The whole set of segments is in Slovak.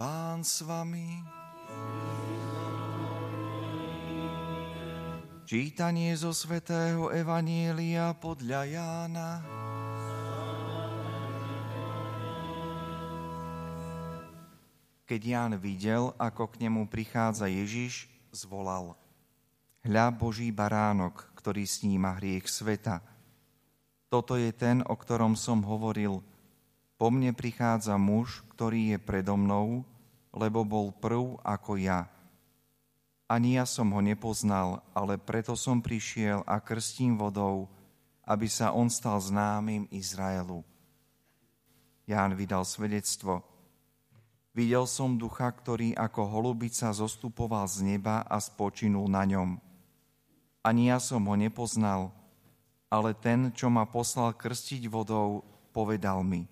Pán s vami. Čítanie zo svätého Evanielia podľa Jána. Keď Ján videl, ako k nemu prichádza Ježiš, zvolal. Hľa Boží baránok, ktorý sníma hriech sveta. Toto je ten, o ktorom som hovoril. Po mne prichádza muž, ktorý je predo mnou, lebo bol prv ako ja. Ani ja som ho nepoznal, ale preto som prišiel a krstím vodou, aby sa on stal známym Izraelu. Ján vydal svedectvo – Videl som ducha, ktorý ako holubica zostupoval z neba a spočinul na ňom. Ani ja som ho nepoznal, ale ten, čo ma poslal krstiť vodou, povedal mi,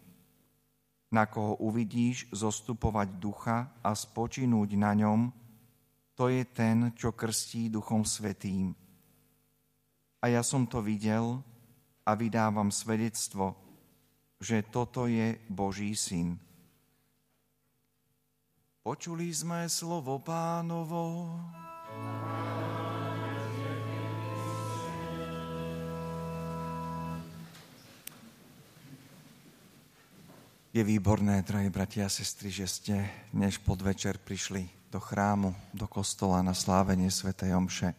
na koho uvidíš zostupovať ducha a spočinúť na ňom, to je ten, čo krstí duchom svetým. A ja som to videl a vydávam svedectvo, že toto je Boží syn. Počuli sme slovo pánovo. Je výborné, drahí bratia a sestry, že ste dnes podvečer prišli do chrámu, do kostola na slávenie Svetej Omše.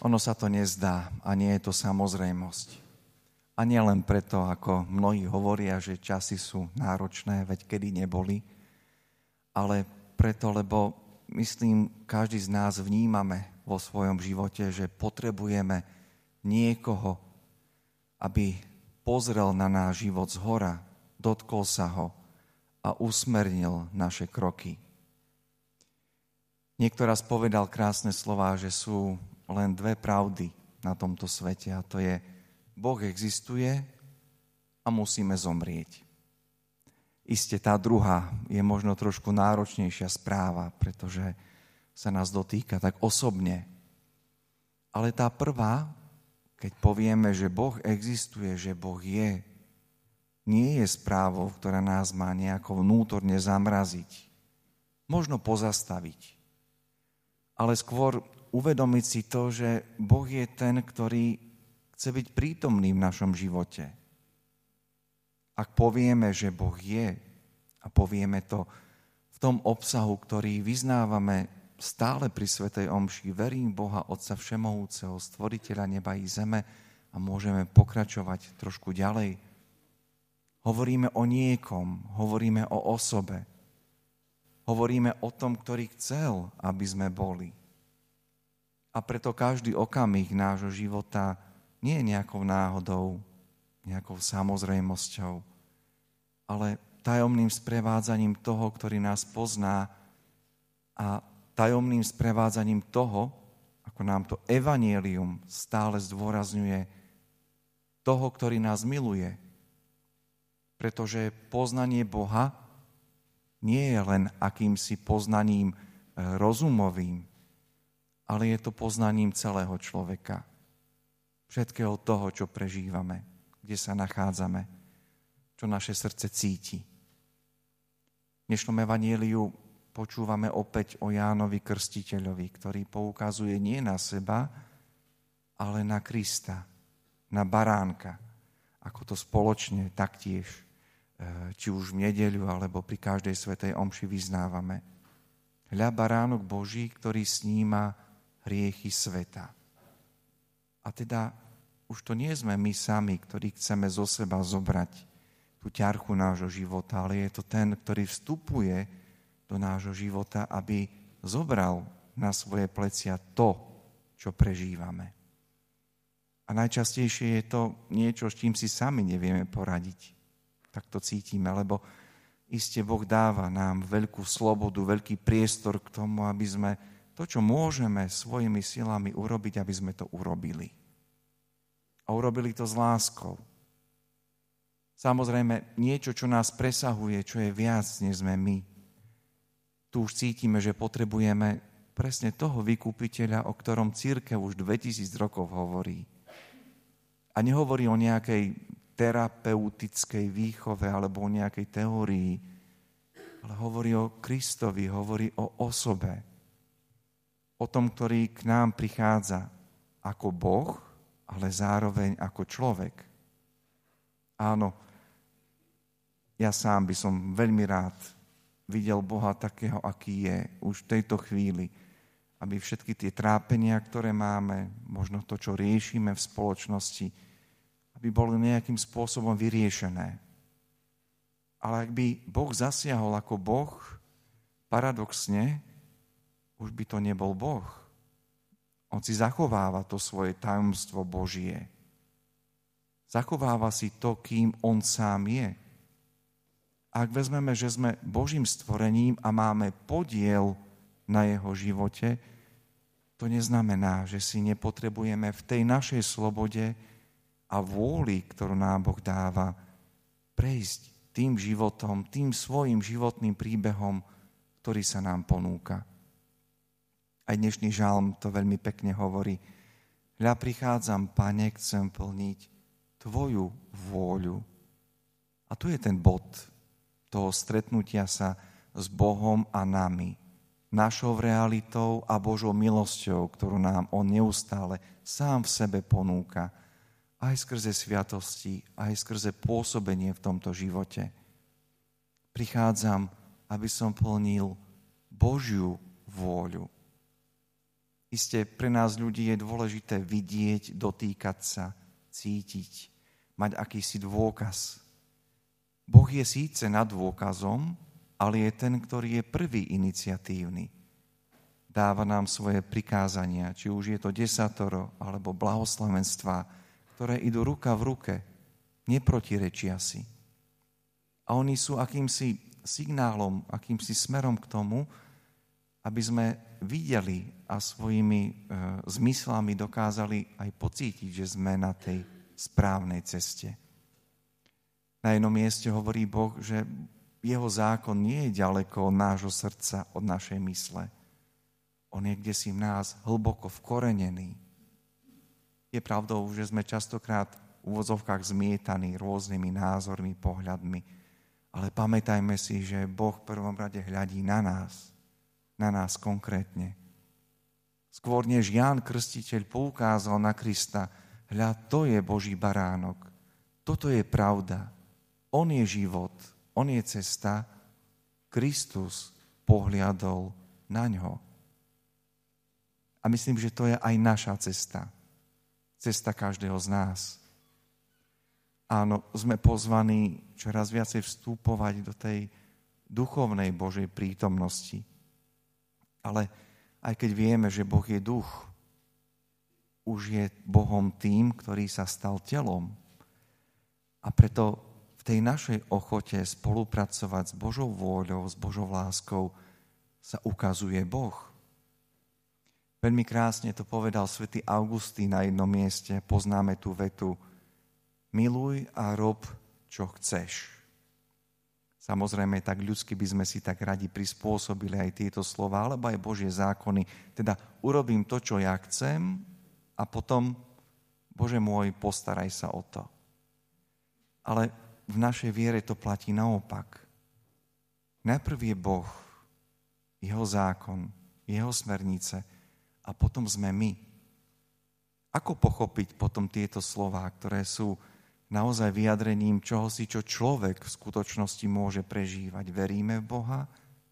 Ono sa to nezdá a nie je to samozrejmosť. A nie len preto, ako mnohí hovoria, že časy sú náročné, veď kedy neboli, ale preto, lebo myslím, každý z nás vnímame vo svojom živote, že potrebujeme niekoho, aby pozrel na náš život z hora, dotkol sa ho a usmernil naše kroky. Niekto raz povedal krásne slova, že sú len dve pravdy na tomto svete a to je, Boh existuje a musíme zomrieť. Isté tá druhá je možno trošku náročnejšia správa, pretože sa nás dotýka tak osobne. Ale tá prvá, keď povieme, že Boh existuje, že Boh je, nie je správou, ktorá nás má nejako vnútorne zamraziť. Možno pozastaviť. Ale skôr uvedomiť si to, že Boh je ten, ktorý chce byť prítomný v našom živote ak povieme, že Boh je a povieme to v tom obsahu, ktorý vyznávame stále pri Svetej Omši, verím Boha Otca Všemohúceho, Stvoriteľa neba i zeme a môžeme pokračovať trošku ďalej. Hovoríme o niekom, hovoríme o osobe, hovoríme o tom, ktorý chcel, aby sme boli. A preto každý okamih nášho života nie je nejakou náhodou, nejakou samozrejmosťou, ale tajomným sprevádzaním toho, ktorý nás pozná a tajomným sprevádzaním toho, ako nám to evanielium stále zdôrazňuje, toho, ktorý nás miluje. Pretože poznanie Boha nie je len akýmsi poznaním e, rozumovým, ale je to poznaním celého človeka. Všetkého toho, čo prežívame kde sa nachádzame, čo naše srdce cíti. V dnešnom evanieliu počúvame opäť o Jánovi Krstiteľovi, ktorý poukazuje nie na seba, ale na Krista, na baránka, ako to spoločne taktiež, či už v nedeľu, alebo pri každej svetej omši vyznávame. Hľa baránok Boží, ktorý sníma hriechy sveta. A teda už to nie sme my sami, ktorí chceme zo seba zobrať tú ťarchu nášho života, ale je to ten, ktorý vstupuje do nášho života, aby zobral na svoje plecia to, čo prežívame. A najčastejšie je to niečo, s čím si sami nevieme poradiť. Tak to cítime, lebo iste Boh dáva nám veľkú slobodu, veľký priestor k tomu, aby sme to, čo môžeme svojimi silami urobiť, aby sme to urobili a urobili to s láskou. Samozrejme, niečo, čo nás presahuje, čo je viac, než sme my. Tu už cítime, že potrebujeme presne toho vykupiteľa, o ktorom církev už 2000 rokov hovorí. A nehovorí o nejakej terapeutickej výchove alebo o nejakej teórii, ale hovorí o Kristovi, hovorí o osobe. O tom, ktorý k nám prichádza ako Boh, ale zároveň ako človek. Áno, ja sám by som veľmi rád videl Boha takého, aký je už v tejto chvíli, aby všetky tie trápenia, ktoré máme, možno to, čo riešime v spoločnosti, aby boli nejakým spôsobom vyriešené. Ale ak by Boh zasiahol ako Boh, paradoxne, už by to nebol Boh. On si zachováva to svoje tajomstvo Božie. Zachováva si to, kým on sám je. Ak vezmeme, že sme Božím stvorením a máme podiel na jeho živote, to neznamená, že si nepotrebujeme v tej našej slobode a vôli, ktorú nám Boh dáva, prejsť tým životom, tým svojim životným príbehom, ktorý sa nám ponúka. Aj dnešný žalm to veľmi pekne hovorí. Hľa prichádzam, pane, chcem plniť tvoju vôľu. A tu je ten bod toho stretnutia sa s Bohom a nami našou realitou a Božou milosťou, ktorú nám On neustále sám v sebe ponúka, aj skrze sviatosti, aj skrze pôsobenie v tomto živote. Prichádzam, aby som plnil Božiu vôľu. Isté pre nás ľudí je dôležité vidieť, dotýkať sa, cítiť, mať akýsi dôkaz. Boh je síce nad dôkazom, ale je ten, ktorý je prvý iniciatívny. Dáva nám svoje prikázania, či už je to desatoro alebo blahoslavenstva, ktoré idú ruka v ruke, neprotirečia si. A oni sú akýmsi signálom, akýmsi smerom k tomu, aby sme videli a svojimi e, zmyslami dokázali aj pocítiť, že sme na tej správnej ceste. Na jednom mieste hovorí Boh, že jeho zákon nie je ďaleko od nášho srdca, od našej mysle. On je kde si v nás hlboko vkorenený. Je pravdou, že sme častokrát v úvozovkách zmietaní rôznymi názormi, pohľadmi, ale pamätajme si, že Boh v prvom rade hľadí na nás, na nás konkrétne. Skôr než Ján Krstiteľ poukázal na Krista, hľa, to je Boží baránok, toto je pravda, on je život, on je cesta, Kristus pohliadol na ňo. A myslím, že to je aj naša cesta. Cesta každého z nás. Áno, sme pozvaní čoraz viacej vstúpovať do tej duchovnej Božej prítomnosti. Ale aj keď vieme, že Boh je duch, už je Bohom tým, ktorý sa stal telom. A preto v tej našej ochote spolupracovať s Božou vôľou, s Božou láskou sa ukazuje Boh. Veľmi krásne to povedal svätý Augustín na jednom mieste. Poznáme tú vetu. Miluj a rob, čo chceš. Samozrejme, tak ľudsky by sme si tak radi prispôsobili aj tieto slova, alebo aj Božie zákony. Teda urobím to, čo ja chcem a potom, Bože môj, postaraj sa o to. Ale v našej viere to platí naopak. Najprv je Boh, jeho zákon, jeho smernice a potom sme my. Ako pochopiť potom tieto slová, ktoré sú naozaj vyjadrením čohosi, čo človek v skutočnosti môže prežívať. Veríme v Boha,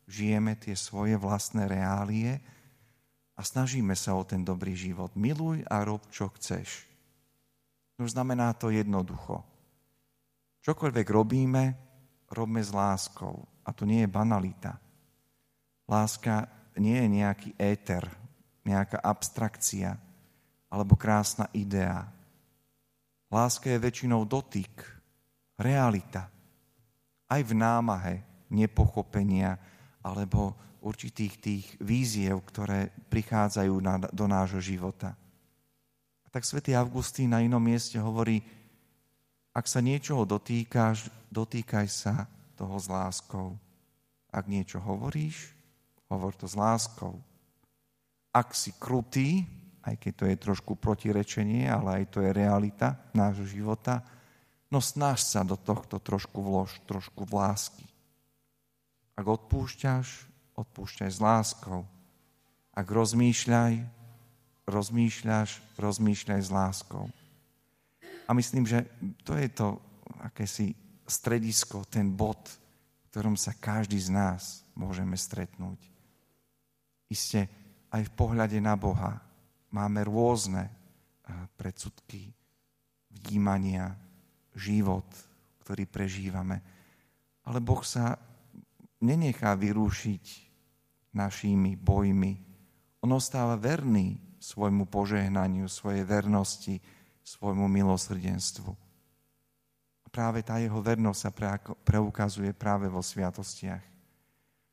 žijeme tie svoje vlastné reálie a snažíme sa o ten dobrý život. Miluj a rob, čo chceš. Už znamená to jednoducho. Čokoľvek robíme, robme s láskou. A to nie je banalita. Láska nie je nejaký éter, nejaká abstrakcia alebo krásna idea. Láska je väčšinou dotyk, realita. Aj v námahe nepochopenia alebo určitých tých víziev, ktoré prichádzajú na, do nášho života. A tak svätý Augustín na inom mieste hovorí, ak sa niečoho dotýkáš, dotýkaj sa toho s láskou. Ak niečo hovoríš, hovor to s láskou. Ak si krutý, aj keď to je trošku protirečenie, ale aj to je realita nášho života, no snaž sa do tohto trošku vlož, trošku v lásky. Ak odpúšťaš, odpúšťaj s láskou. Ak rozmýšľaj, rozmýšľaš, rozmýšľaj s láskou. A myslím, že to je to akési stredisko, ten bod, v ktorom sa každý z nás môžeme stretnúť. Isté, aj v pohľade na Boha máme rôzne predsudky, vnímania, život, ktorý prežívame. Ale Boh sa nenechá vyrúšiť našimi bojmi. On ostáva verný svojmu požehnaniu, svojej vernosti, svojmu milosrdenstvu. Práve tá jeho vernosť sa preukazuje práve vo sviatostiach.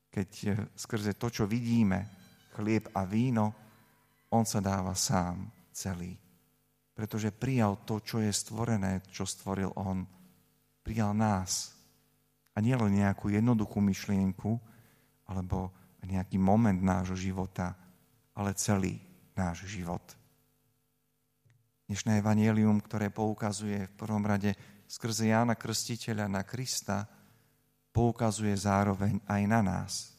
Keď e, skrze to, čo vidíme, chlieb a víno, on sa dáva sám celý. Pretože prijal to, čo je stvorené, čo stvoril on. Prijal nás. A nielen nejakú jednoduchú myšlienku, alebo nejaký moment nášho života, ale celý náš život. Dnešné evanielium, ktoré poukazuje v prvom rade skrze Jána Krstiteľa na Krista, poukazuje zároveň aj na nás.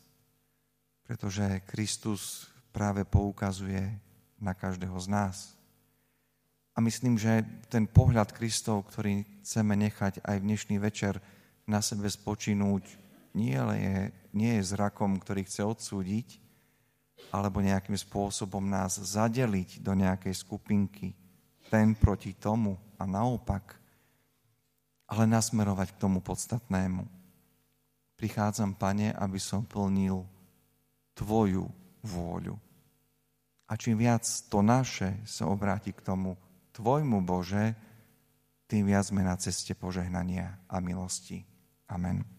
Pretože Kristus práve poukazuje na každého z nás. A myslím, že ten pohľad Kristov, ktorý chceme nechať aj v dnešný večer na sebe spočinúť, nie je, nie je zrakom, ktorý chce odsúdiť, alebo nejakým spôsobom nás zadeliť do nejakej skupinky, ten proti tomu a naopak, ale nasmerovať k tomu podstatnému. Prichádzam, Pane, aby som plnil Tvoju vôľu. A čím viac to naše sa obráti k tomu Tvojmu, Bože, tým viac sme na ceste požehnania a milosti. Amen.